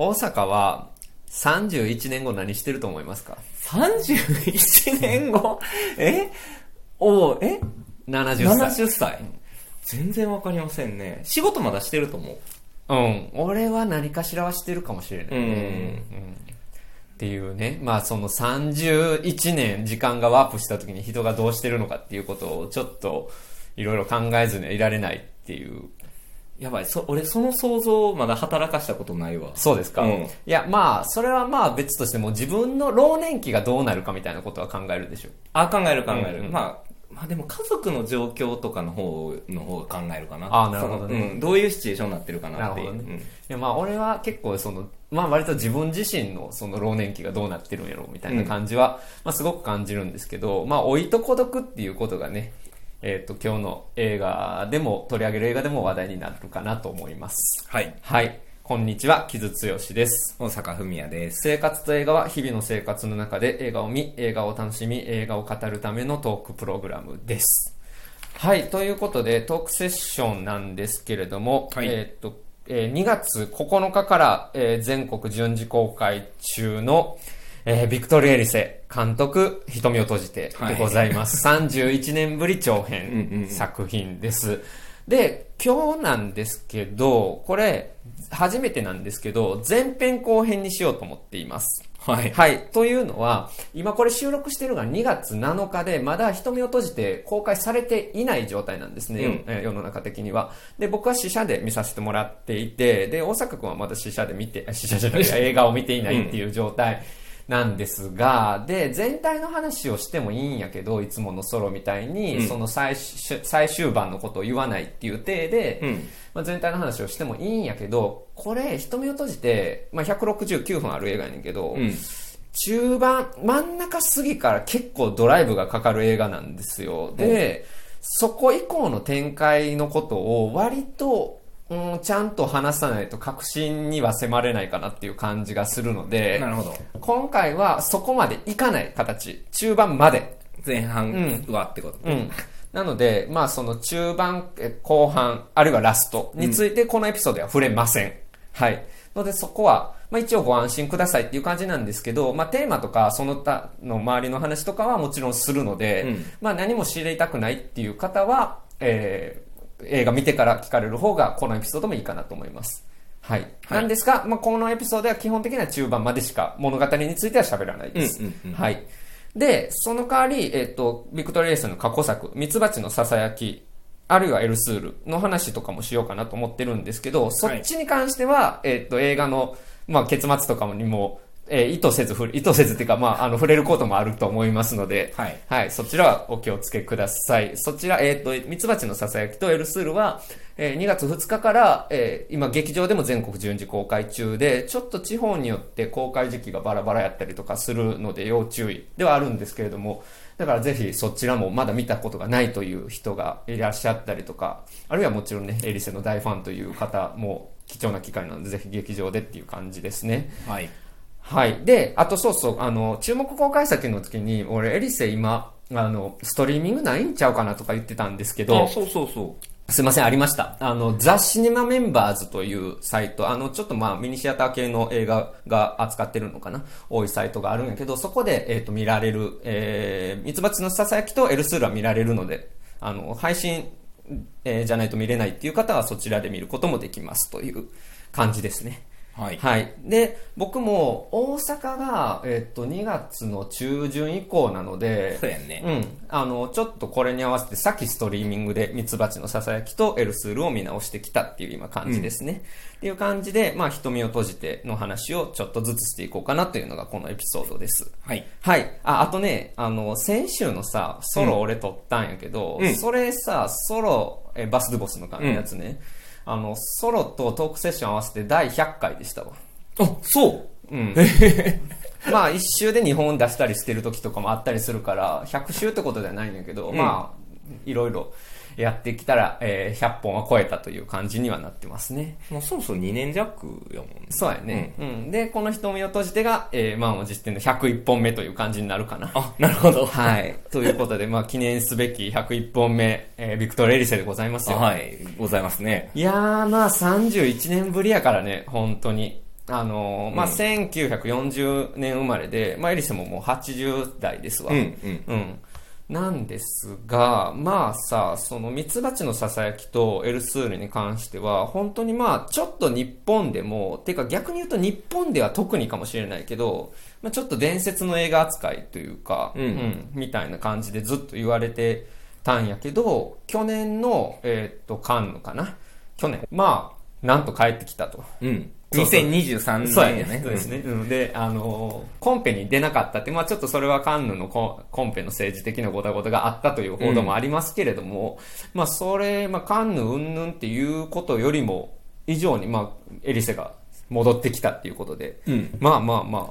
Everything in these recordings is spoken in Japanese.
大阪は31年後何してると思いますか？31年後？え？おうえ ?70 歳。70歳全然わかりませんね。仕事まだしてると思う。うん。俺は何かしらはしてるかもしれないね。うんうんっていうね。まあその31年時間がワープした時に人がどうしてるのかっていうことをちょっといろいろ考えずにはいられないっていう。やばい、そ、俺その想像をまだ働かしたことないわ。そうですか、うんいやまあそれはまあ別としても自分の老年期がどうなるかみたいなことは考えるでしょ。あ、考える考える。うんうんまあ、まあでも家族の状況とかの方の方が考えるかな。あなるほどねうん。どういうシチュエーションになってるかなっていう。なるほどうんいやまあ俺は結構その、まあ割と自分自身のその老年期がどうなってるんやろうみたいな感じは、まあすごく感じるんですけど、まあ老いと孤独っていうことがね、えっ、と今日の映画でも取り上げる映画でも話題になるかなと思います。はい。はい。こんにちは、木津剛です。大阪文也です。生活と映画は日々の生活の中で映画を見、映画を楽しみ、映画を語るためのトークプログラムです。はい、ということでトークセッションなんですけれども、はいえーっと、えー2月9日から、えー全国順次公開中の、えービクトリー・エリセ監督、瞳を閉じてでございます。31年ぶり長うんうんうん編作品です。で、今日なんですけど、これ、初めてなんですけど、前編後編にしようと思っています。はい。はい。というのは、今これ収録してるのが2月7日で、まだ瞳を閉じて公開されていない状態なんですね、うん世の中的には。で、僕は試写で見させてもらっていて、で、大阪君はまだ試写で見て、あ試写じゃない、映画を見ていないっていう状態なんですが、で、全体の話をしてもいいんやけど、いつものソロみたいに、うんその最終最終盤のことを言わないっていう体で、うん。まあ、全体の話をしてもいいんやけど、これ、瞳を閉じて、まあ、169分ある映画やねんけど、うん。中盤、真ん中過ぎから結構ドライブがかかる映画なんですよ。で、そこ以降の展開のことを割と、うん、ちゃんと話さないと確信には迫れないかなっていう感じがするのでな、るほど。今回はそこまでいかない形、中盤まで。前半はってこと。うん。なので、まあその中盤、え後半、あるいはラストについてこのエピソードでは触れません。はい。のでそこは、まあ一応ご安心くださいっていう感じなんですけど、まあテーマとかその他の周りの話とかはもちろんするので、うんまあ何も知りたくないっていう方は、えー映画見てから聞かれる方がこのエピソードもいいかなと思います。はい。はいなんですが、まあこのエピソードは基本的には中盤までしか物語については喋らないです。うんうんうんはい。で、その代わり、えっ、と、ビクトリー・レイスの過去作、ミツバチのささやき、あるいはエルスールの話とかもしようかなと思ってるんですけど、そっちに関しては、えっ、と、映画の、まあ、結末とかにも、えー意図せず意図せずっていうか、まあ、あの、触れることもあると思いますので、はい。はい、そちらはお気をつけください。そちら、えっ、と、ミツバチのささやきとエルスールは、えー2月2日から、えー今劇場でも全国順次公開中で、ちょっと地方によって公開時期がバラバラやったりとかするので要注意ではあるんですけれども、だからぜひそちらもまだ見たことがないという人がいらっしゃったりとか、あるいはもちろんね、エリセの大ファンという方も貴重な機会なので、ぜひ劇場でっていう感じですね。はい。はい。で、あとそうそう、あの、注目公開先の時に、俺、エリセ今、あの、ストリーミングないんちゃうかなとか言ってたんですけあ、ど、そうそうそすいません、ありました。あの、ザ・シネマメンバーズというサイト、あの、ちょっとまあ、ミニシアター系の映画が扱ってるのかな多いサイトがあるんやけど、そこで、えっ、と、見られる、えー、ミツバチのささやきとエルスールは見られるので、あの、配信、えーじゃないと見れないっていう方はそちらで見ることもできますという感じですね。う。はい。はい。で、僕も大阪が、えっと、2月の中旬以降なので、そうやんね。うん。あの、ちょっとこれに合わせて、さっきストリーミングでミツバチのささやきとエルスールを見直してきたっていう今感じですね。っていう感じで、まあ、瞳を閉じての話をちょっとずつしていこうかなというのがこのエピソードです。はい。はい。あ、あとね、あの、先週のさ、ソロ俺撮ったんやけど、うんそれさ、ソロ、えバスドゥボスの間のやつね、あの、ソロとトークセッション合わせて第100回でしたわ。あ、そううん。まあ、一周で2本出したりしてる時とかもあったりするから、100周ってことではないんだけど、うんまあ、いろいろやってきたら、えー100本は超えたという感じにはなってますね。もうそろそろ2年弱やもんね。そうやね。うん。で、この瞳を閉じてが、えー、満を持しての101本目という感じになるかな。あ、なるほど。はい。ということで、まあ、記念すべき101本目、えービクトル・エリセでございますよ。はい。ございますね。いやー、まあ、31年ぶりやからね、本当に。あのーまあ、1940年生まれで、まあ、エリセももう80代ですわ。うんうんうん。なんですが、まあさ、そのミツバチのささやきとエルスールに関しては、本当にまあ、ちょっと日本でも、てか逆に言うと日本では特にかもしれないけど、まあ、ちょっと伝説の映画扱いというか、うんみたいな感じでずっと言われてたんやけど、去年の、えーっと、カンヌかな？去年、まあ、なんと帰ってきたと。うん。そうそう。2023年そうやね。そうですね。うん。で、あのーコンペに出なかったって、まあちょっとそれはカンヌのコンペの政治的なごたごたがあったという報道もありますけれども、まあそれ、まあカンヌ云々っていうことよりも、以上に、まあエリセが戻ってきたっていうことで、うん。まあまあまあ、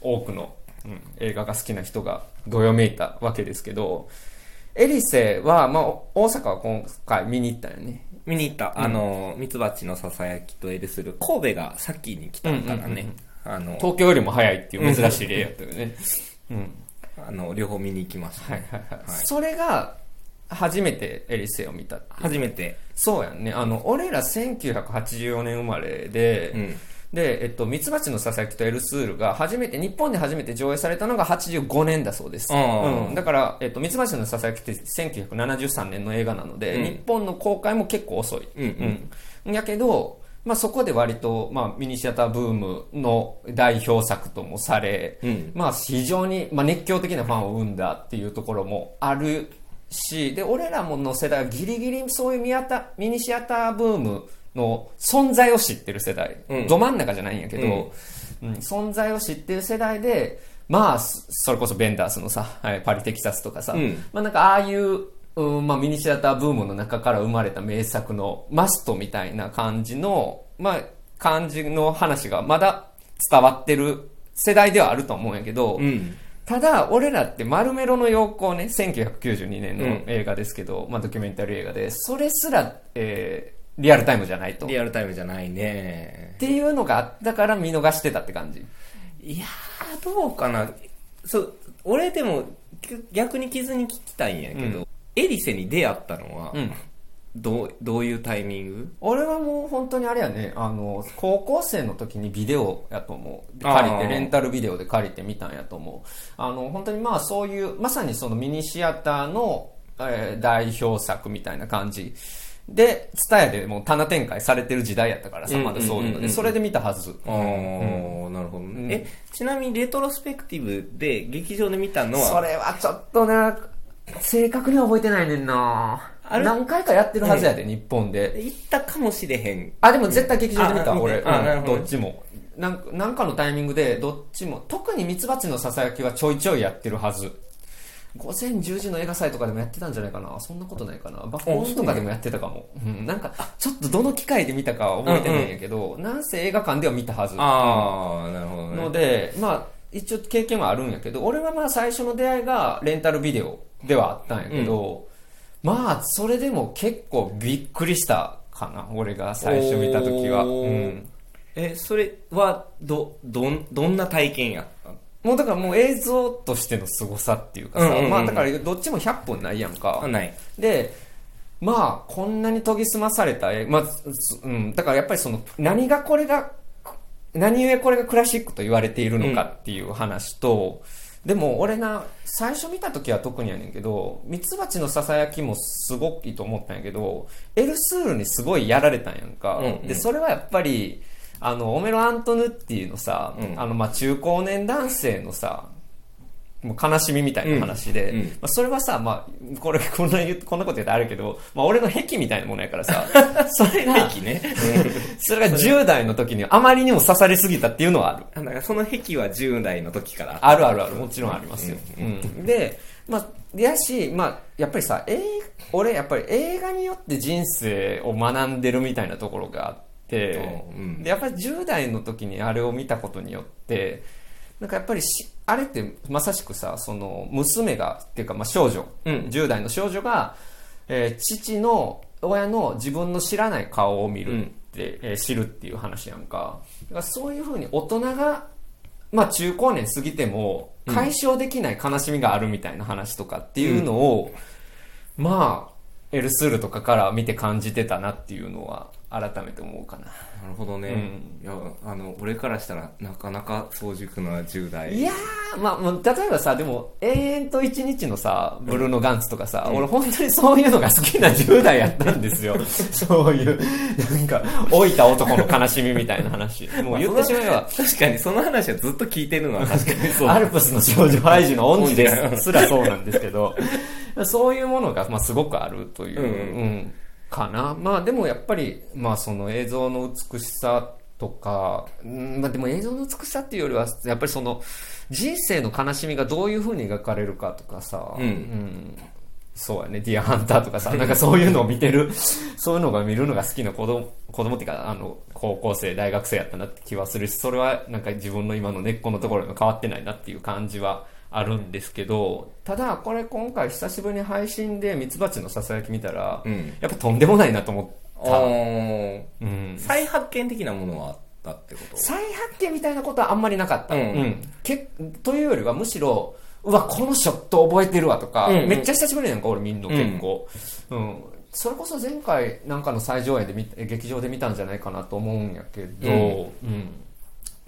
多くの、うん映画が好きな人がどよめいたわけですけど、エリセは、まあ大阪は今回見に行ったよね。見に行った。あの、ミツバチのささやきとエルスル、神戸が先に来たからね。あの、東京よりも早いっていう珍しい例やったよね。うん。あの、両方見に行きましたね。はいはいはい。はいそれが、初めてエリセを見た初めて。そうやんね。あの、俺ら1984年生まれで、うん。で、えっと、ミツバチのささやきとエルスールが初めて、日本で初めて上映されたのが85年だそうです。うん。だから、えっと、ミツバチのささやきって1973年の映画なので、うん日本の公開も結構遅い。うんうん。やけど、まあそこで割と、まあミニシアターブームの代表作ともされ、うんまあ非常に、まあ、熱狂的なファンを生んだっていうところもあるし、で、俺らもの世代はギリギリそういうミアタミニシアターブームの存在を知ってる世代、うん。ど真ん中じゃないんやけど、うん。存在を知ってる世代で、まあ、そそれこそベンダースのさ、はいパリテキサスとかさ、うん。まあなんかああいう、うんまあミニシアターブームの中から生まれた名作のマストみたいな感じの、まあ感じの話がまだ伝わってる世代ではあると思うんやけど、うん。ただ、俺らってマルメロの陽光ね、1992年の映画ですけど、まあドキュメンタリー映画で、それすら、えーリアルタイムじゃないと。っリアルタイムじゃないね。ていうのがあったから見逃してたって感じ。いやー、どうかな。そう、俺でも、き逆に傷に聞きたいんやけど、うエリセに出会ったのは、うん。どう、どういうタイミング？俺はもう本当にあれやね、あの、高校生の時にビデオやと思う。で借りて、レンタルビデオで借りてみたんやと思う。あの、本当にまあそういう、まさにそのミニシアターの、えー代表作みたいな感じ。で、ツタヤでもう棚展開されてる時代やったからさ、うんまだそういうので、それで見たはず。あー、なるほどね、うんえ、ちなみにレトロスペクティブで劇場で見たのは、それはちょっとな、正確には覚えてないねんなあれ？何回かやってるはずやで、日本で。行ったかもしれへん。あ、でも絶対劇場で見た、あ俺。どどっちも。なんかのタイミングで、どっちも、特にミツバチのささやきはちょいちょいやってるはず。午前10時の映画祭とかでもやってたんじゃないかなそんなことないかなバコンとかでもやってたかも。うん、なんか、ちょっとどの機会で見たかは覚えてないんやけど、なんせ映画館では見たはず。あー、なるほどね。ので、まあ、一応経験はあるんやけど、俺はまあ最初の出会いがレンタルビデオではあったんやけど、まあ、それでも結構びっくりしたかな、俺が最初見た時は。うん。え、それは、ど、どん、どんな体験や？ったもうだからもう映像としての凄さっていうかさ、うんうんうんまあだからどっちも100本ないやんかあ、。ない。で、まあ、こんなに研ぎ澄まされた絵、まあ、すうん、だからやっぱりその、何がこれが、何故これがクラシックと言われているのかっていう話と、でも俺な、最初見た時は特にやねんけど、ミツバチのささやきもすごくいいと思ったんやけど、エルスールにすごいやられたんやんか。うんうんで、それはやっぱり、あの、オメロ・アントヌッティのさ、うんあの、まあ、中高年男性のさ、もう悲しみみたいな話で、うんうんまあ、それはさ、まあ、これ、こんなこんなこと言うとあるけど、まあ、俺の癖みたいなものやからさ、それが、壁ね。それが10代の時にあまりにも刺さりすぎたっていうのはある。あだからその壁は10代の時から。あるあるある、もちろんありますよ。うんで、まあ、やし、まあ、やっぱりさ、映俺、やっぱり映画によって人生を学んでるみたいなところがあって、うん。で、やっぱり10代の時にあれを見たことによって、なんかやっぱりし、あれってまさしくさ、その、娘が、っていうか、まあ、少女、うん。10代の少女が、えー父の、親の自分の知らない顔を見るって、えー知るっていう話やんか。だからそういうふうに大人が、まあ中高年過ぎても解消できない悲しみがあるみたいな話とかっていうのを、まあ、エルスールとかから見て感じてたなっていうのは改めて思うかな。なるほどね、いやあの俺からしたらなかなか早熟な10代いやー、まあ、まあ、例えばさ、でも、永遠と一日のさ、ブルーノ・ガンツとかさ、俺本当にそういうのが好きな10代やったんですよ。そういう、なんか、老いた男の悲しみみたいな話。もう言ってしまえば、確かにその話はずっと聞いてるのは確かにそう。アルプスの少女ハイジの恩師です。すらそうなんですけど、そういうものが、まあ、すごくあるという、うん。うんかな。まあ、でもやっぱり、まあ、その映像の美しさとか、うんまあ、でも映像の美しさっていうよりは、やっぱりその、人生の悲しみがどういう風に描かれるかとかさ、うんそうやね、ディアハンターとかさ、なんかそういうのを見てる、そういうのが見るのが好きな子供、子供っていうか、あの、高校生、大学生やったなって気はするし、それはなんか自分の今の根っこのところにも変わってないなっていう感じはあるんですけど、ただこれ今回久しぶりに配信でミツバチのささやき見たら、うんやっぱとんでもないなと思あった。ーうん。再発見的なものはあったってこと？再発見みたいなことはあんまりなかった。うんけというよりはむしろ、うわ、このショット覚えてるわとか、うんうんめっちゃ久しぶりなんか俺見んの結構。うん。それこそ前回なんかの最上映で見劇場で見たんじゃないかなと思うんやけど、うんうん。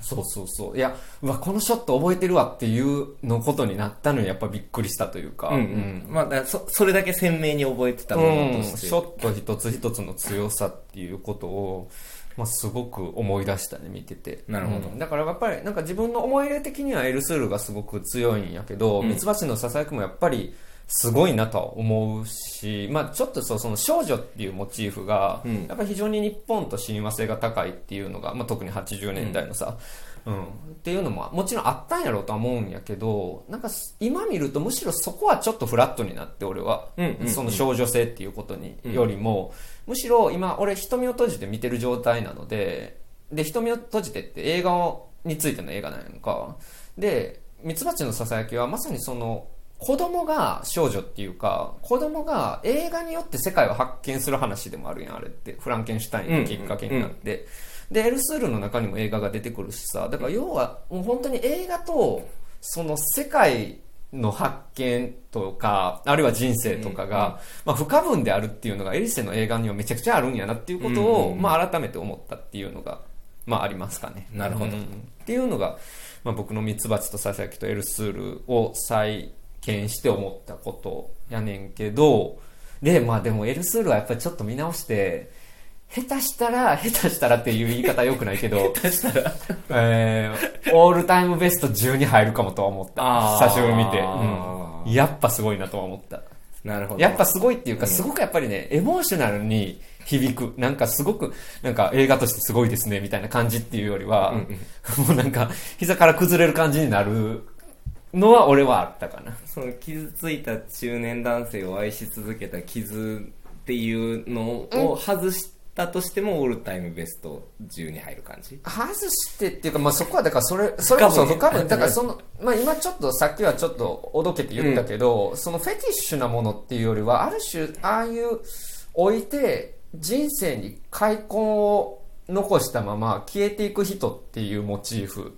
そうそうそう。いや、うわ、このショット覚えてるわっていうのことになったのにやっぱびっくりしたというか、うんうん。まあそそれだけ鮮明に覚えてたものとして、ショット一つ一つの強さっていうことを、まあ、すごく思い出したね見てて。なるほど。うん。だからやっぱりなんか自分の思い入れ的にはエルスールがすごく強いんやけどうん。ミツバチのささやきもやっぱりすごいなとは思うし、まあ、ちょっとそうその少女っていうモチーフが、うん。やっぱり非常に日本と親和性が高いっていうのが、まあ、特に80年代のさ、うん。っていうのももちろんあったんやろうとは思うんやけどなんか今見るとむしろそこはちょっとフラットになって俺は、うんうんうん。その少女性っていうことによりも、むしろ今俺瞳を閉じて見てる状態なのでで瞳を閉じてって映画をについての映画なんやんか。でミツバチのささやきはまさにその子供が少女っていうか子供が映画によって世界を発見する話でもあるやんあれって。フランケンシュタインのきっかけになって、でエルスールの中にも映画が出てくるしさ。だから要はもう本当に映画とその世界の発見とかあるいは人生とかが、まあ、不可分であるっていうのがエリセの映画にはめちゃくちゃあるんやなっていうことを、うんうんまあ、改めて思ったっていうのが、まあ、ありますかね。なるほど。うん。っていうのが、まあ、僕のミツバチとササヤキとエルスールを再見して思ったことやねんけどでまあでもエルスールはやっぱりちょっと見直して下手したら、下手したらっていう言い方は良くないけど、下手したら、えー、オールタイムベスト10に入るかもとは思った。久しぶりに見て。うん。やっぱすごいなとは思った。なるほどやっぱすごいっていうか、すごくやっぱりね、エモーショナルに響く。なんかすごく、なんか映画としてすごいですね、みたいな感じっていうよりは、もうなんか、膝から崩れる感じになるのは俺はあったかな。その傷ついた中年男性を愛し続けた傷っていうのを外したとしてもオールタイムベスト10に入る感じ？外してっていうか、まあ、そこはだからそれそれこそ不不可分可分だからその、まあ、今ちょっとさっきはちょっとおどけて言ったけど、そのフェティッシュなものっていうよりはある種ああいう置いて人生に開墾を残したまま消えていく人っていうモチーフ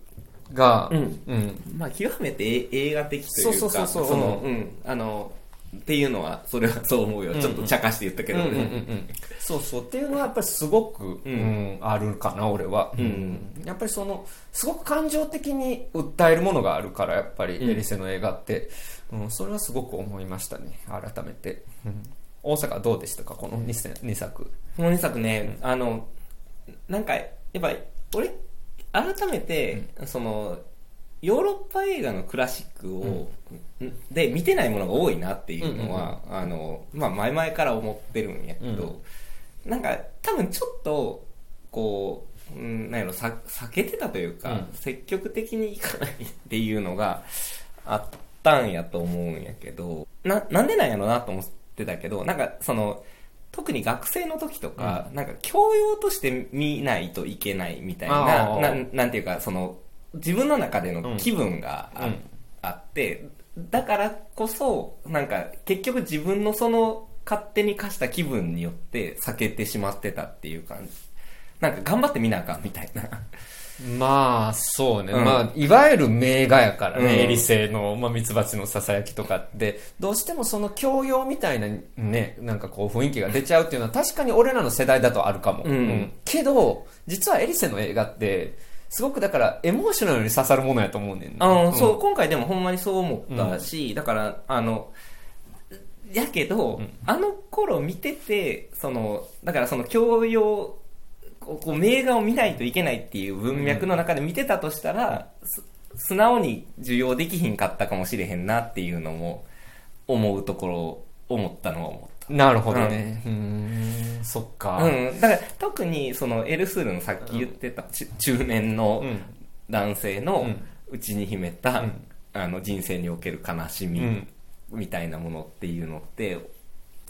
が、うん。うん。まあ極めてえ映画的というかそうそうそうそう。のうんあのっていうのはそれはそう思うよ、ちょっと茶化して言ったけど、うんうんうんうん。そうそう。っていうのはやっぱりすごく、うん。あるかな俺は、ん。やっぱりそのすごく感情的に訴えるものがあるからやっぱりうん。エリセの映画って、うんそれはすごく思いましたね。改めて、うん。大阪はどうでしたか？この 2, 2作。この2作ね、あのなんかやっぱり俺改めて、そのヨーロッパ映画のクラシックを、ん。で見てないものが多いなっていうのは、あのまあ、前々から思ってるんやけど、なんか多分ちょっとこう、うん、なんやろさ避けてたというか、うん。積極的にいかないっていうのがあったんやと思うんやけどななんでなんやろなと思ってたけどなんかその特に学生の時とか、なんか教養として見ないといけないみたいあな、ー。なんなんていうか、その、自分の中での気分があ,、うん。あって、だからこそ、なんか結局自分のその勝手に課した気分によって避けてしまってたっていう感じ。なんか頑張って見なあかんみたいなまあ、そうね。うん。まあ、いわゆる名画やからね、うん。エリセの、まあ、ミツバチのささやきとかって、どうしてもその教養みたいなね、なんかこう雰囲気が出ちゃうっていうのは確かに俺らの世代だとあるかも。うん。けど、実はエリセの映画って、すごくだからエモーショナルに刺さるものやと思うねんな。あの、そう、今回でもほんまにそう思ったし、だから、あの、やけど、あの頃見てて、その、だからその教養、こう名画を見ないといけないっていう文脈の中で見てたとしたら、す素直に受容できひんかったかもしれへんなっていうのも思うところ、思ったのは思った。なるほどね。うーん、そっか。うん、だから特にそのエルスールのさっき言ってた、ち中年のうん。男性のうん。内に秘めた、うん。あの人生における悲しみうん。みたいなものっていうのって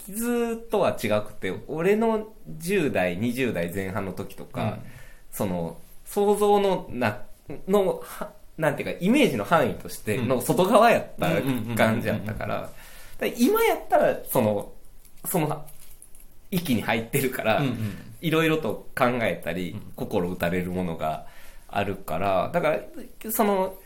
傷とは違くて俺の10代20代前半の時とか、うん。その想像のなのはなんていうかイメージの範囲としての外側やった感じやったから。だから今やったらそのその域に入ってるから、いろいろと考えたり、心打たれるものがあるから、だから、その、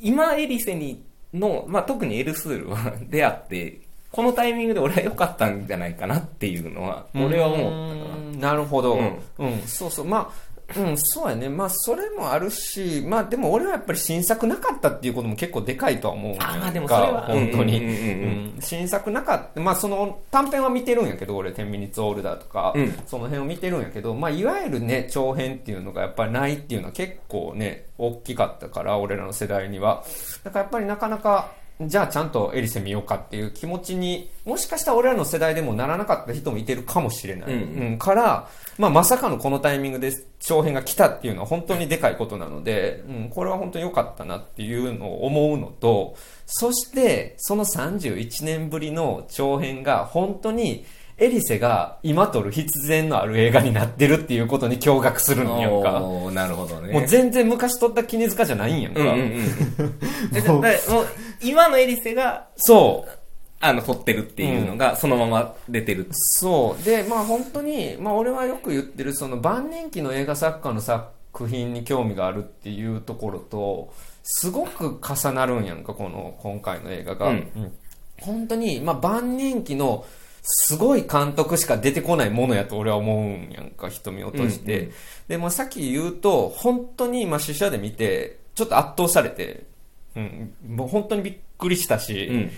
今エリセにの、まあ、特にエルスールは 出会って、このタイミングで俺は良かったんじゃないかなっていうのは、俺は思ったかな。うんなるほど、ううんんそうそうまあうん、そうやね。まあ、それもあるし、まあ、でも俺はやっぱり新作なかったっていうことも結構でかいとは思う。あまあでもそれは本当に。うんうんうんうんうん新作なかった。まあ、その短編は見てるんやけど、俺、10ミニッツオールダーとか、うんその辺を見てるんやけど、まあ、いわゆるね、長編っていうのがやっぱりないっていうのは結構ね、大きかったから、俺らの世代には。だからやっぱりなかなか、じゃあちゃんとエリセ見ようかっていう気持ちに、もしかしたら俺らの世代でもならなかった人もいてるかもしれない。うんうんから、まあまさかのこのタイミングで長編が来たっていうのは本当にでかいことなので、うん、これは本当に良かったなっていうのを思うのと、そして、その31年ぶりの長編が本当に、エリセが今撮る必然のある映画になってるっていうことに驚愕するんやんか。なるほどね。もう全然昔撮った絹塚じゃないんやんか。うんうんうん。もう、今のエリセが、そう。あの、撮ってるっていうのが、そのまま出てる。そう。で、まあ本当に、まあ俺はよく言ってる、その晩年期の映画作家の作品に興味があるっていうところと、すごく重なるんやんか、この、今回の映画が。うんうん本当に、まあ晩年期の、すごい監督しか出てこないものやと俺は思うんやんか、瞳を閉じて。うんうんで、もさっき言うと、本当に、まあ試写で見て、ちょっと圧倒されて、うん、もう本当にびっくりしたし、うん。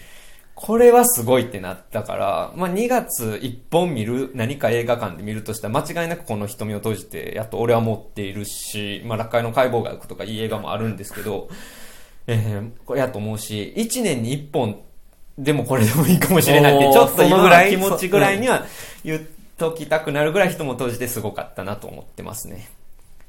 これはすごいってなったから、まあ、2月1本見る、何か映画館で見るとしたら、間違いなくこの瞳を閉じて、やっと俺は持っているし、まあ、落下の解剖学とかいい映画もあるんですけど、えー、これやと思うし、1年に1本でもこれでもいいかもしれないって、おーちょっと今ぐらいの気持ちぐらいには言っときたくなるぐらい人も閉じてすごかったなと思ってますね。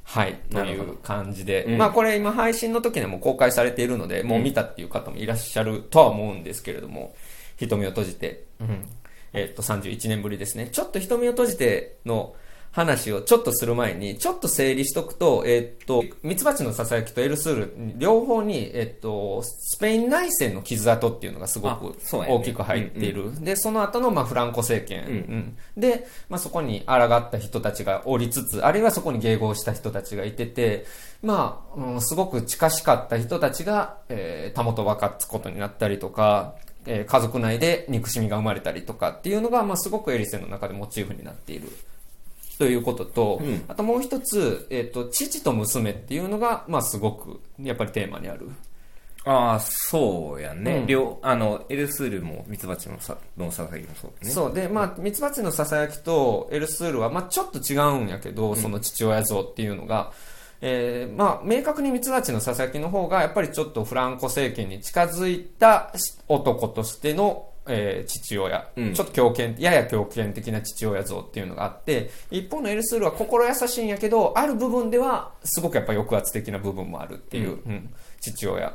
はい。という感じで。うんまあこれ今配信の時にはもう公開されているので、もう見たっていう方もいらっしゃるとは思うんですけれども、瞳を閉じて、うん。えっと、31年ぶりですね。ちょっと瞳を閉じての話をちょっとする前に、ちょっと整理しとくと、えっと、ミツバチのささやきとエルスール、両方に、えっと、スペイン内戦の傷跡っていうのがすごく大きく入っている。で、その後の、まあ、フランコ政権。うんうんで、まあ、そこに抗った人たちがおりつつ、あるいはそこに迎合した人たちがいてて、まあ、うんすごく近しかった人たちが、えー、たもと分かつことになったりとか、えー家族内で憎しみが生まれたりとかっていうのが、まあ、すごくエリセの中でモチーフになっている。ということと、うんあともう一つ、えっ、と、父と娘っていうのが、まあ、すごく、やっぱりテーマにある。ああ、そうやね。うん両、あの、エルスールもミツバチのさ、のささぎもそうだね。そう。で、まあ、ミツバチのささやきとエルスールは、まあ、ちょっと違うんやけど、その父親像っていうのが、えーまあ、明確にミツバチのささやきの方が、やっぱりちょっとフランコ政権に近づいた男としての、えー父親、うん。ちょっと強権、やや強権的な父親像っていうのがあって、一方のエルスールは心優しいんやけど、ある部分では、すごくやっぱ抑圧的な部分もあるっていう、うん。父親。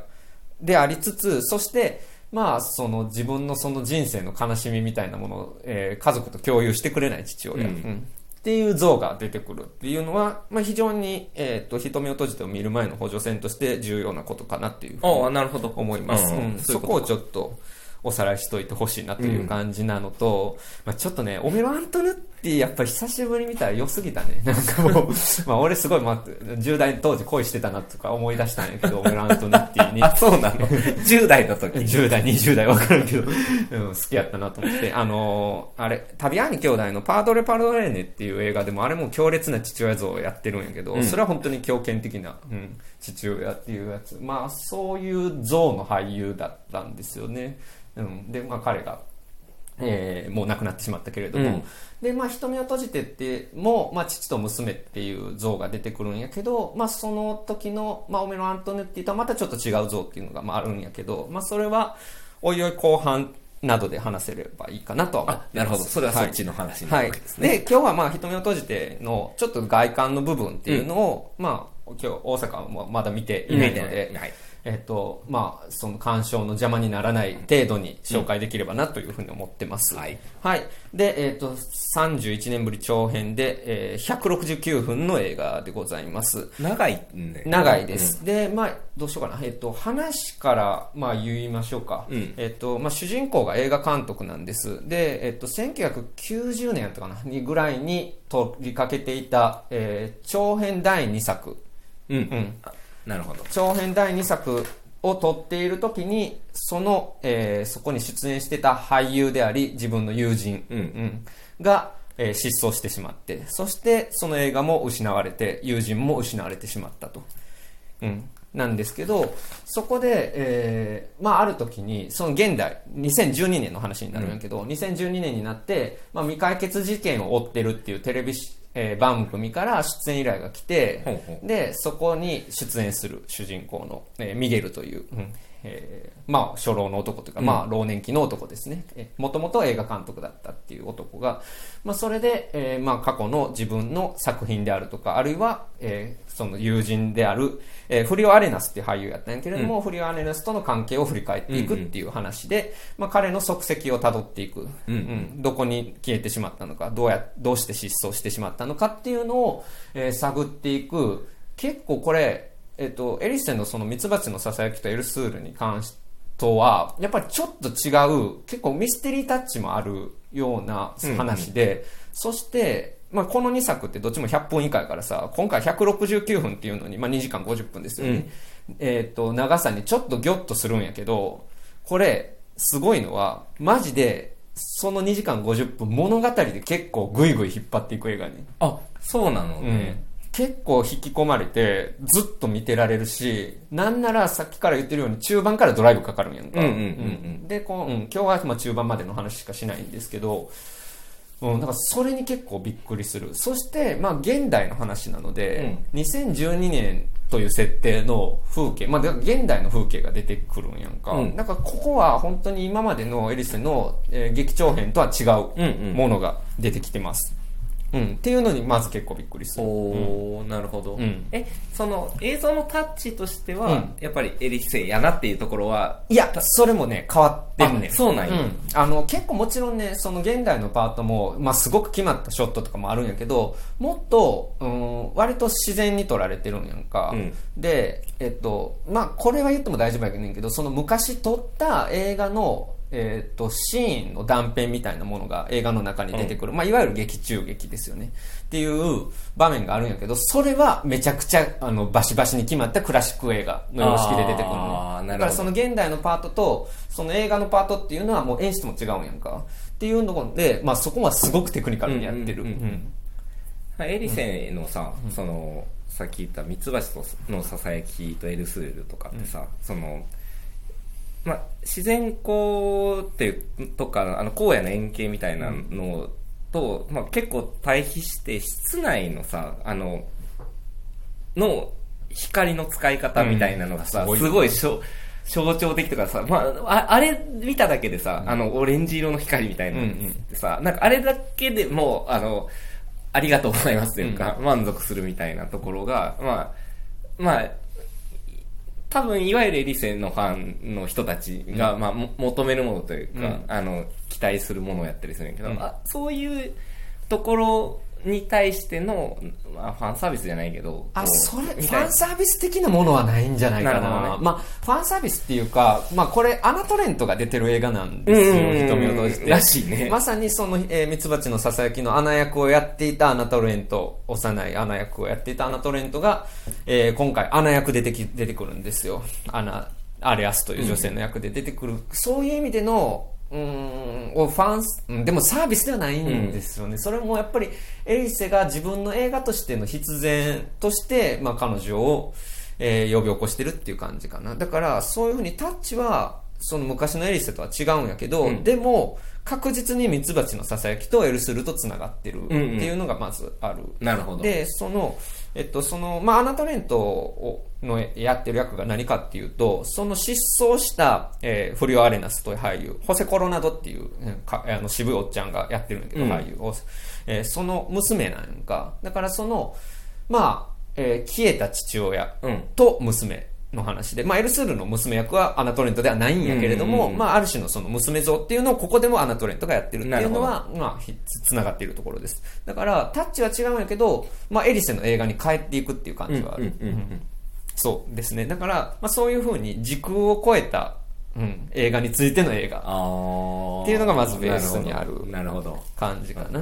でありつつ、そして、まあ、その自分のその人生の悲しみみたいなものを、えー家族と共有してくれない父親、うん。うん。っていう像が出てくるっていうのは、まあ、非常に、えっ、と、瞳を閉じてを見る前の補助線として重要なことかなっていうふうにああ、なるほど。思います。うんうん。そこをちょっとおさらいしといてほしいなという感じなのと、まあ、ちょっとね、オメロ・アントヌティやっぱ久しぶりに見たら良すぎたね。なんかもう、まあ俺すごい、まあ、10代当時恋してたなとか思い出したんやけど、オメラ・アントネッティに。あ、そうなの ?10 代の時。10代、20代分からんけど、うん、好きやったなと思って。あのーあれ、タビアーニ兄弟のパードレ・パルドレーネっていう映画でも、あれも強烈な父親像をやってるんやけど、うんそれは本当に強権的な、うん、父親っていうやつ。まあ、そういう像の俳優だったんですよね。うん。で、まあ彼が、えーもう亡くなってしまったけれども、うんで、まあ、瞳を閉じてっても、まあ、父と娘っていう像が出てくるんやけど、まあ、その時の、まあ、オメロ・アントネッティとはまたちょっと違う像っていうのが、まあ、あるんやけど、まあ、それは、おいおい後半などで話せればいいかなとは思ってます。あ、なるほど。それはそっちの話になはいるわけです。ね。で、今日はまあ、瞳を閉じての、ちょっと外観の部分っていうのを、まあ、今日大阪もまだ見ていないので、はい。えっと、まあ、その鑑賞の邪魔にならない程度に紹介できればなというふうに思ってます。はい。はい。で、えっ、と、31年ぶり長編で、えー169分の映画でございます。長いね長いです。で、まあ、どうしようかな。えっ、と、話から、まあ、言いましょうか。うんえっ、と、まあ、主人公が映画監督なんです。で、えっ、と、1990年やったかな、にぐらいに取りかけていた、えー長編第2作。うん。うん。あなるほど。長編第2作を撮っている時にその、えーそこに出演してた俳優であり自分の友人、うん。が、えー失踪してしまってそしてその映画も失われて友人も失われてしまったと、うん、なんですけどそこで、えーまあ、ある時にその現代2012年の話になるんやけど、2012年になって、まあ、未解決事件を追ってるっていうテレビし、えー番組から出演依頼が来て、でそこに出演する主人公の、えーミゲルという、うんえーまあ初老の男というか、うん。まあ老年期の男ですね。もともと映画監督だったっていう男が、まあ、それで、えーまあ過去の自分の作品であるとかあるいは、えーその友人である、えーフリオ・アレナスっていう俳優やったんやけれども、フリオ・アレナスとの関係を振り返っていくっていう話で、まあ、彼の足跡をたどっていく、うん。うん。どこに消えてしまったのかどうやどうして失踪してしまったのかっていうのを、えー探っていく。結構これ、えっとエリセンのそのミツバチのささやきとエルスールに関してはやっぱりちょっと違う結構ミステリータッチもあるような話で、そして、まあ、この2作ってどっちも100分以下やからさ今回169分っていうのに、まあ、2時間50分ですよね、えっと長さにちょっとギョッとするんやけどこれすごいのはマジでその2時間50分物語で結構グイグイ引っ張っていく映画に、あ、そうなのうん。ね。結構引き込まれてずっと見てられるしなんならさっきから言ってるように中盤からドライブかかるんやんか、うんうんうんうん。でこう、うん、今日はまあ中盤までの話しかしないんですけどうん、だからそれに結構びっくりする。そして、まあ、現代の話なので、2012年という設定の風景、まあ、現代の風景が出てくるんやんか、うん。だからここは本当に今までのエリセの、えー劇長編とは違うんううん。ものが出てきてます、うん。っていうのにまず結構びっくりする。おー、なるほど。うん。え、その映像のタッチとしては、うん。やっぱりエリセイやなっていうところは、いや、それもね、変わってんねそうなんや。ん。あの、結構もちろんね、その現代のパートも、まあ、すごく決まったショットとかもあるんやけど、もっと、うん、割と自然に撮られてるんやんか。うん。で、えっと、まあ、これは言っても大丈夫やけど、その昔撮った映画の、えっと、シーンの断片みたいなものが映画の中に出てくる。まあ、いわゆる劇中劇ですよね。っていう場面があるんやけど、それはめちゃくちゃ、あの、バシバシに決まったクラシック映画の様式で出てくるのだからその現代のパートと、その映画のパートっていうのはもう演出も違うんやんか。っていうので、まあそこはすごくテクニカルにやってる。うんうんうんエリセイのさ、その、さっき言ったミツバチとのささやきとエルスールとかってさ、その、まあ、自然光っていうとか、あの、荒野の円形みたいなのと、まあ、結構対比して、室内のさ、あの、の光の使い方みたいなのがさ、うんすごい。しょ象徴的とかさ、まあ、ああれ見ただけでさ、あの、オレンジ色の光みたいなのってさ、なんかあれだけでもう、あの、ありがとうございますというか、満足するみたいなところが、まあ、まあ、多分、いわゆるエリセのファンの人たちが、まあ、も求めるものというか、うん。あの、期待するものをやったりするんやけど、うん。あそういうところに対しての、まあ、ファンサービスじゃないけど。あ、それ、ファンサービス的なものはないんじゃないかな。なねまあ、ファンサービスっていうか、まあ、これ、アナトレントが出てる映画なんですよ、瞳をとじて。らしいね。まさにその、えー、ミツバチのささやきのアナ役をやっていたアナトレント、幼いアナ役をやっていたアナトレントが、えー、今回アナ役出てき、出てくるんですよ。アナ、アレアスという女性の役で出てくる。そういう意味での、うーん、ファンス、うんでもサービスではないんですよね。それもやっぱり、エリセが自分の映画としての必然として、まあ彼女を、えー呼び起こしてるっていう感じかな。だから、そういうふうにタッチは、その昔のエリセとは違うんやけど、うんでも、確実にミツバチのささやきとエルスルと繋がってるってんうんいうのがまずある。なるほど。で、その、えっと、その、まあ、アナトレントをのやってる役が何かっていうと、その失踪した、えーフリオ・アレナスという俳優、ホセ・コロナドっていう、うんかあの渋いおっちゃんがやってるんだけど、うん俳優を、えーその娘なんか。だからその、まあ、えー消えた父親うん。と娘の話で、まあ、エルスールの娘役はアナトレントではないんやけれども、まあ、ある種のその娘像っていうのをここでもアナトレントがやってるっていうのは、まあ、ひつながっているところです。だから、タッチは違うんやけど、まあ、エリセの映画に帰っていくっていう感じはある。そうですね。だから、まあ、そういうふうに時空を超えた、うん、映画についての映画っていうのがまずベースにある。感じかな。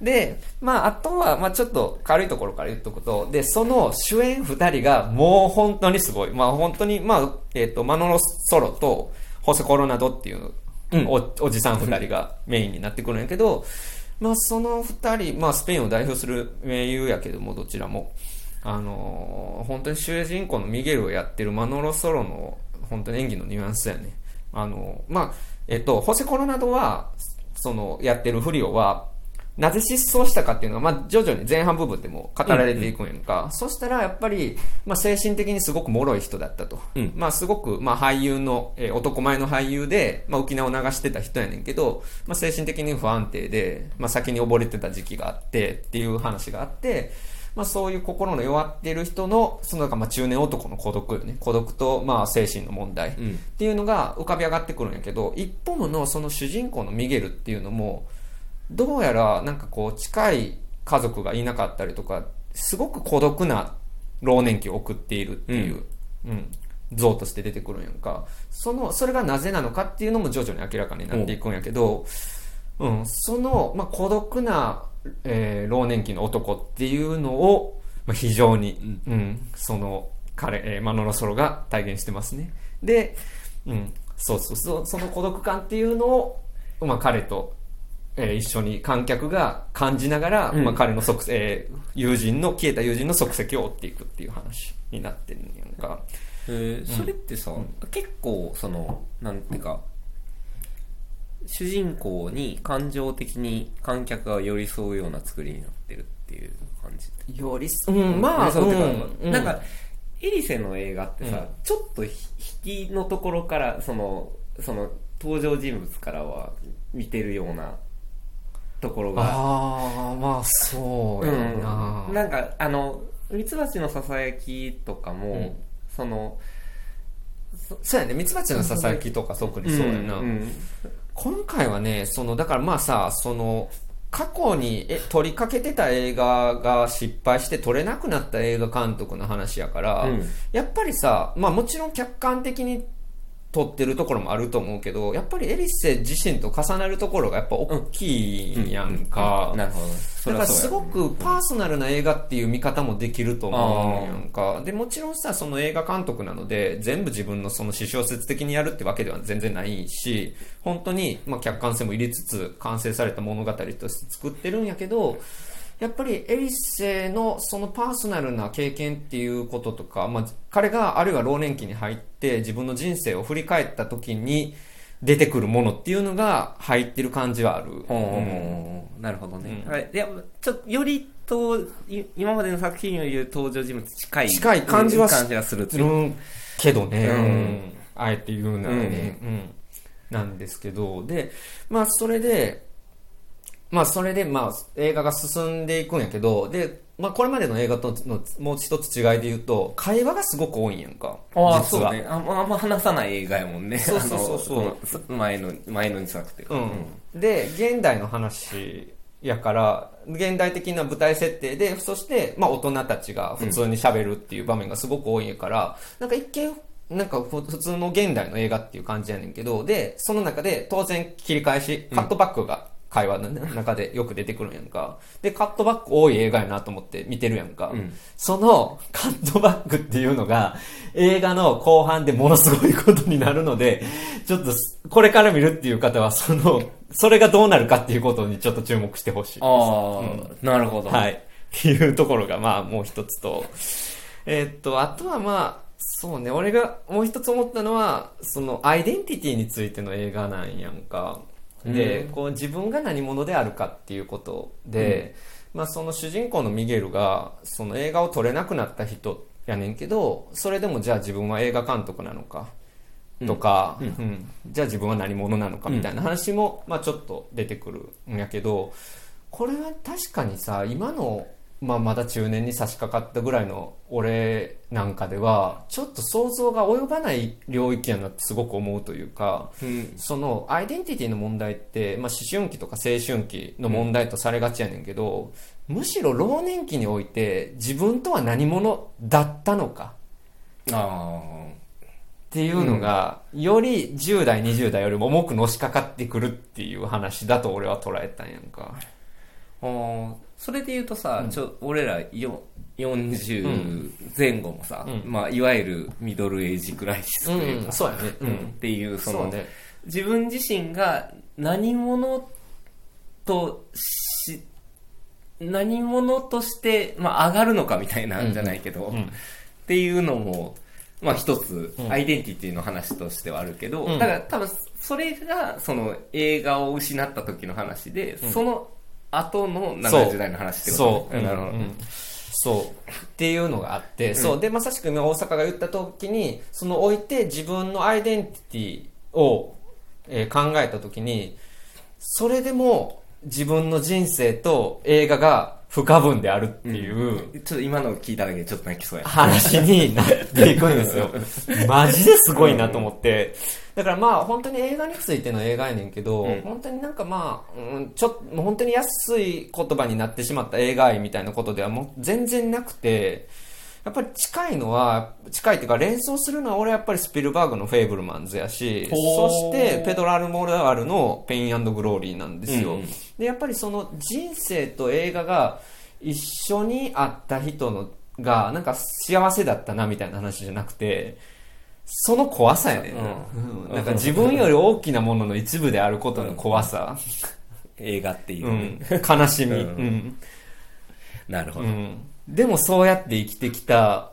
で、まあ、あとは、まあ、ちょっと軽いところから言っとくと、で、その主演二人がもう本当にすごい。まあ、本当に、まあ、えっ、と、マノロソロとホセコロナドっていう、うんおおじさん二人がメインになってくるんやけど、まあ、その二人、まあ、スペインを代表する名優やけども、どちらも。あのー本当に主人公のミゲルをやってるマノロソロの、本当に演技のニュアンスやね。あのーまあ、えっと、ホセコロナドは、その、やってるフリオは、なぜ失踪したかっていうのが、まあ、徐々に前半部分でも語られていくんやんか。そしたら、やっぱり、まあ、精神的にすごく脆い人だったと。うんまあ、すごく、まあ、俳優の、えー男前の俳優で、まあ、沖縄を流してた人やねんけど、まあ、精神的に不安定で、まあ、先に溺れてた時期があって、っていう話があって、まあ、そういう心の弱っている人の、その、まあ、中年男の孤独よね。孤独と、まあ、精神の問題。うんっていうのが浮かび上がってくるんやけど、一方のその主人公のミゲルっていうのも、どうやらなんかこう近い家族がいなかったりとか、すごく孤独な老年期を送っているっていう、うん、像として出てくるんやんか。その、それがなぜなのかっていうのも徐々に明らかになっていくんやけど、うん、その、まあ、孤独な、えー老年期の男っていうのを、まあ、非常に、うん、その、彼、えーマノロソロが体現してますね。で、うん、そうそうそう、その孤独感っていうのを、まあ、彼と、えー一緒に観客が感じながら、うん。まあ、彼の足、えー友人の、消えた友人の足跡を追っていくっていう話になってるんやんか。えーそれってさ、結構そのなんていうか主人公に感情的に観客が寄り添うような作りになってるっていう感じ。よりす、う？ん、まあ、寄り添うっうかうん。うん。なんかエリセの映画ってさ、うん。ちょっと引きのところからそのその登場人物からは見てるようなところがああ、まあ、そうやな。うん、なんかあのミツバチのささやきとかも、うんそのそうやね。ミツバチのささやきとか特にそうやな。ん今回はね、その、だからまあさ、その、過去にえ撮りかけてた映画が失敗して撮れなくなった映画監督の話やから、うんやっぱりさ、まあもちろん客観的に撮ってるところもあると思うけど、やっぱりエリセ自身と重なるところがやっぱ大きいやんか。なるほどそだからすごくパーソナルな映画っていう見方もできると思うやんか。で、もちろんさ、その映画監督なので、全部自分のその私小説的にやるってわけでは全然ないし、本当に、まあ、客観性も入れつつ、完成された物語として作ってるんやけど、やっぱりエリセのそのパーソナルな経験っていうこととか、まあ、彼があるいは老年期に入って自分の人生を振り返った時に出てくるものっていうのが入ってる感じはある。ほうほうほうなるほどね、うん。はい、いやちょっとよりとい今までの作品より登場人物近い。近い感じはし感じがするう。うんけどね、うん。うんあえて言うならね、うん。なんですけど、で、まあそれで、まあそれでまあ映画が進んでいくんやけど、で、まあこれまでの映画とのもう一つ違いで言うと、会話がすごく多いんやんか。ああ。そうねあんまあんま話さない映画やもんねそうそうそうそうあの前の前のに作っていうかうん。で、現代の話やから、現代的な舞台設定で、そして、まあ大人たちが普通に喋るっていう場面がすごく多いから、なんか一見、なんかふ普通の現代の映画っていう感じやねんけど、で、その中で当然切り返し、カットバックが会話の中でよく出てくるんやんか。で、カットバック多い映画やなと思って見てるやんか。うんそのカットバックっていうのが映画の後半でものすごいことになるので、ちょっとこれから見るっていう方はその、それがどうなるかっていうことにちょっと注目してほしい。ああ、なるほど。はい。っていうところが、まあ、もう一つと。えーっと、あとはまあ、そうね、俺がもう一つ思ったのは、その、アイデンティティについての映画なんやんか。で、こう、自分が何者であるかっていうことで、まあ、その主人公のミゲルが、その映画を撮れなくなった人やねんけど、それでもじゃあ自分は映画監督なのか。とか、うん。うん。じゃあ自分は何者なのかみたいな話も、まあ、ちょっと出てくるんやけどこれは確かにさ今の、まあ、まだ中年に差し掛かったぐらいの俺なんかではちょっと想像が及ばない領域やなってすごく思うというかうん。そのアイデンティティの問題って、まあ、思春期とか青春期の問題とされがちやねんけど、むしろ老年期において自分とは何者だったのかあっていうのが、より10代、20代よりも重くのしかかってくるっていう話だと俺は捉えたんやんか。それで言うとさ、ちょ、俺らよ40前後もさ、うん。まあ、いわゆるミドルエイジクライシスというか、そうやね。ううん。っていう、その、そうね。自分自身が何者とし、何者として、まあ、上がるのかみたいなんじゃないけど、うん。っていうのも、まあ一つう、ん。アイデンティティの話としてはあるけど、うん。だから多分、それが、その映画を失った時の話で、その後の70代の話ってことそう。ねなるほど。うんそう。っていうのがあって、そう。で、まさしく今大阪が言った時に、その置いて自分のアイデンティティを、えー考えた時に、それでも自分の人生と映画が不可分であるっていう、ちょっと今の聞いただけでちょっと泣きそうや。話になっていくんですよ。マジですごいなと思って。だからまあ本当に映画についての映画やねんけど、うん本当になんかまあ、うん、ちょっと、本当に安い言葉になってしまった映画愛みたいなことではもう全然なくて、やっぱり近いのは、近いっていうか連想するのは俺はやっぱりスピルバーグのフェイブルマンズやし、そしてペドロ・アルモドバルのペイン・アンド・グローリーなんですよ。うんうん。で、やっぱりその人生と映画が一緒にあった人のが、なんか幸せだったなみたいな話じゃなくて、その怖さやねんな、うん。うん。なんか自分より大きなものの一部であることの怖さ、映画っていうう。ん、悲しみ、うん。うんなるほど。うん、でもそうやって生きてきた、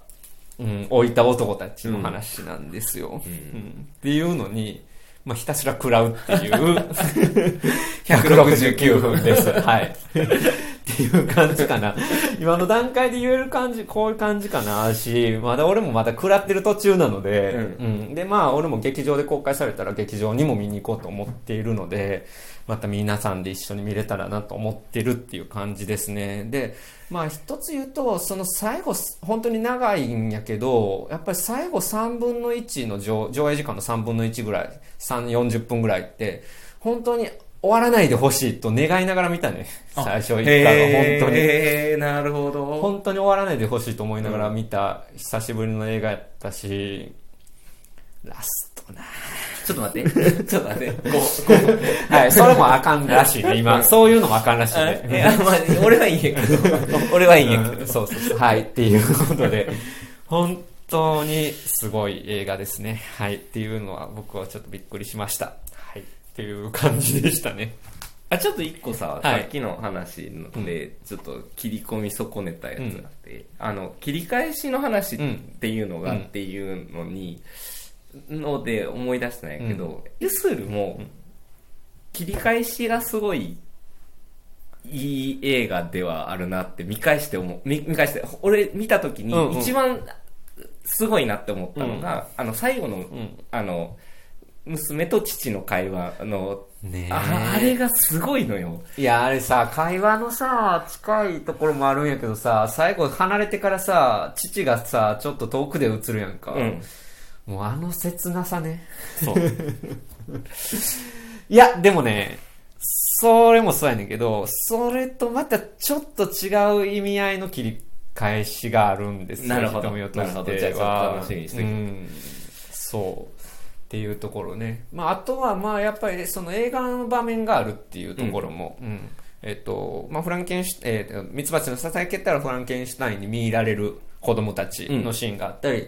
うん、置いた男たちの話なんですよ、うんっていうのに、まあ、ひたすら食らうっていう 169分です。はい。っていう感じかな。今の段階で言える感じ、こういう感じかなし、まだ俺もまだ食らってる途中なので、ううん。で、まあ俺も劇場で公開されたら劇場にも見に行こうと思っているので、また皆さんで一緒に見れたらなと思ってるっていう感じですね。で、まあ一つ言うと、その最後、本当に長いんやけど、やっぱり最後3分の1の上上映時間の3分の1ぐらい、3、40分ぐらいって、本当に終わらないでほしいと願いながら見たね。最初一回は本当に。へー、なるほど。本当に終わらないでほしいと思いながら見た久しぶりの映画やったし、ラストなちょっと待って。ちょっと待って。こう、こう。はい、それもあかんらしいね、今。そういうのもあかんらしいあね。いや、まあ、俺はいいんやけど。俺はいいんやけど。うんそうそうそう。はい、っていうことで、本当にすごい映画ですね。はい、っていうのは僕はちょっとびっくりしました。はい、っていう感じでしたね。あ、ちょっと一個さ、はいさっきの話で、ちょっと切り込み損ねたやつがあって、あの、切り返しの話っていうのがうんっていうのに、ので思い出したんやけど、ユスルも、切り返しがすごい、いい映画ではあるなって見返して思う、見見返して、俺見た時に一番すごいなって思ったのが、あの最後の、んあの、娘と父の会話のねああれがすごいのよ。いや、あれさ、会話のさ、近いところもあるんやけどさ、最後離れてからさ、父がさ、ちょっと遠くで映るやんか。うん。もうあの切なさね。そう。いや、でもね、それもそうやねんけど、それとまたちょっと違う意味合いの切り返しがあるんですよ。なるほどなるほどじゃあ楽しみにしてうん。そう。っていうところね。まあ、あとは、まあ、やっぱり、その映画の場面があるっていうところも、うん。えっと、まあ、フランケンシュ、えー、ミツバチの支え蹴ったらフランケンシュタインに見入られる子供たちのシーンがあったり、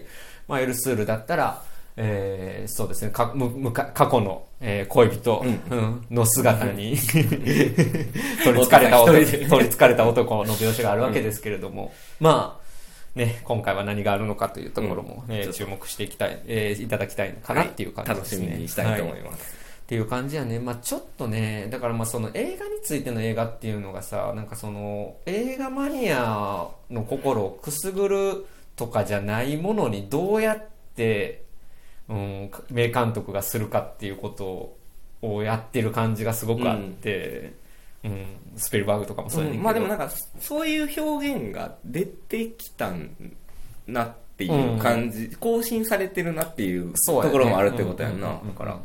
まあ、エルスールだったら、えーそうですね、かむむか過去の、えー恋人、うん。の姿に 取りつかれた男取りつかれた男の描写があるわけですけれども、まあ、ね、今回は何があるのかというところも、えーちょっと。注目していきたい、えーいただきたいかなっていう感じ楽しですね。みにしたいと思はいます。っていう感じやね。まあちょっとね、だからまあその映画についての映画っていうのがさ、なんかその映画マニアの心をくすぐるとかじゃないものにどうやって、うん、名監督がするかっていうことをやってる感じがすごくあって、うん、スペルバーグとかもそうやねんけど、まあでもなんかそういう表現が出てきたんなっていう感じ、更新されてるなっていうところもあるってことやんな、うんうんうんうん。だから。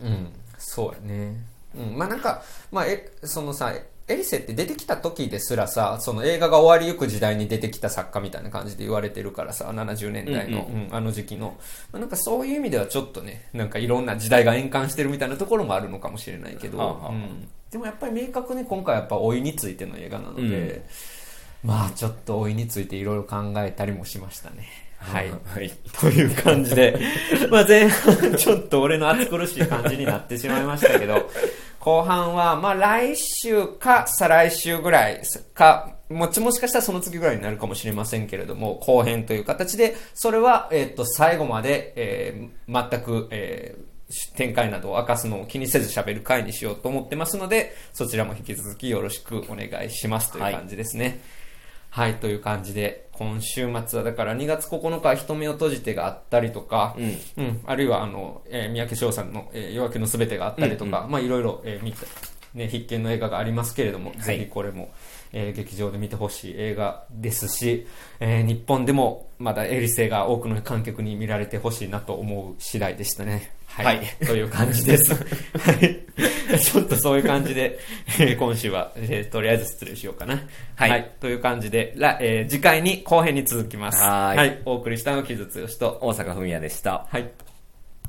うん、そうやね。うん、まあなんか、まあ、え、そのさ、エリセって出てきた時ですらさ、その映画が終わりゆく時代に出てきた作家みたいな感じで言われてるからさ、70年代の、うんうんあの時期の。まあ、なんかそういう意味ではちょっとね、なんかいろんな時代が円環してるみたいなところもあるのかもしれないけど、はあはあうん、でもやっぱり明確に今回やっぱ老いについての映画なので、まあちょっと老いについていろいろ考えたりもしましたね。はい。はいという感じで、まあ前半ちょっと俺の暑苦しい感じになってしまいましたけど、後半はまあ来週か再来週ぐらいか、もちもしかしたらその次ぐらいになるかもしれませんけれども、後編という形で、それは、えっ、と、最後まで、えー全く、えー展開などを明かすのを気にせず喋る回にしようと思ってますので、そちらも引き続きよろしくお願いしますという感じですね。はい、という感じで、今週末はだから2月9日は人目を閉じてがあったりとか、うん。うん、あるいはあの、えー三宅翔さんの、えー夜明けのすべてがあったりとか、まあいろいろ、えー見た、ね、必見の映画がありますけれども、はい。ぜひこれも、えー劇場で見てほしい映画ですし、えー日本でもまだエリセが多くの観客に見られてほしいなと思う次第でしたね。はい。はいという感じです。はい。ちょっとそういう感じで、えー今週は、えーとりあえず失礼しようかな。はいという感じで、らえー次回に後編に続きます。はーいお送りしたのは木津剛と、大阪文也でしたはい。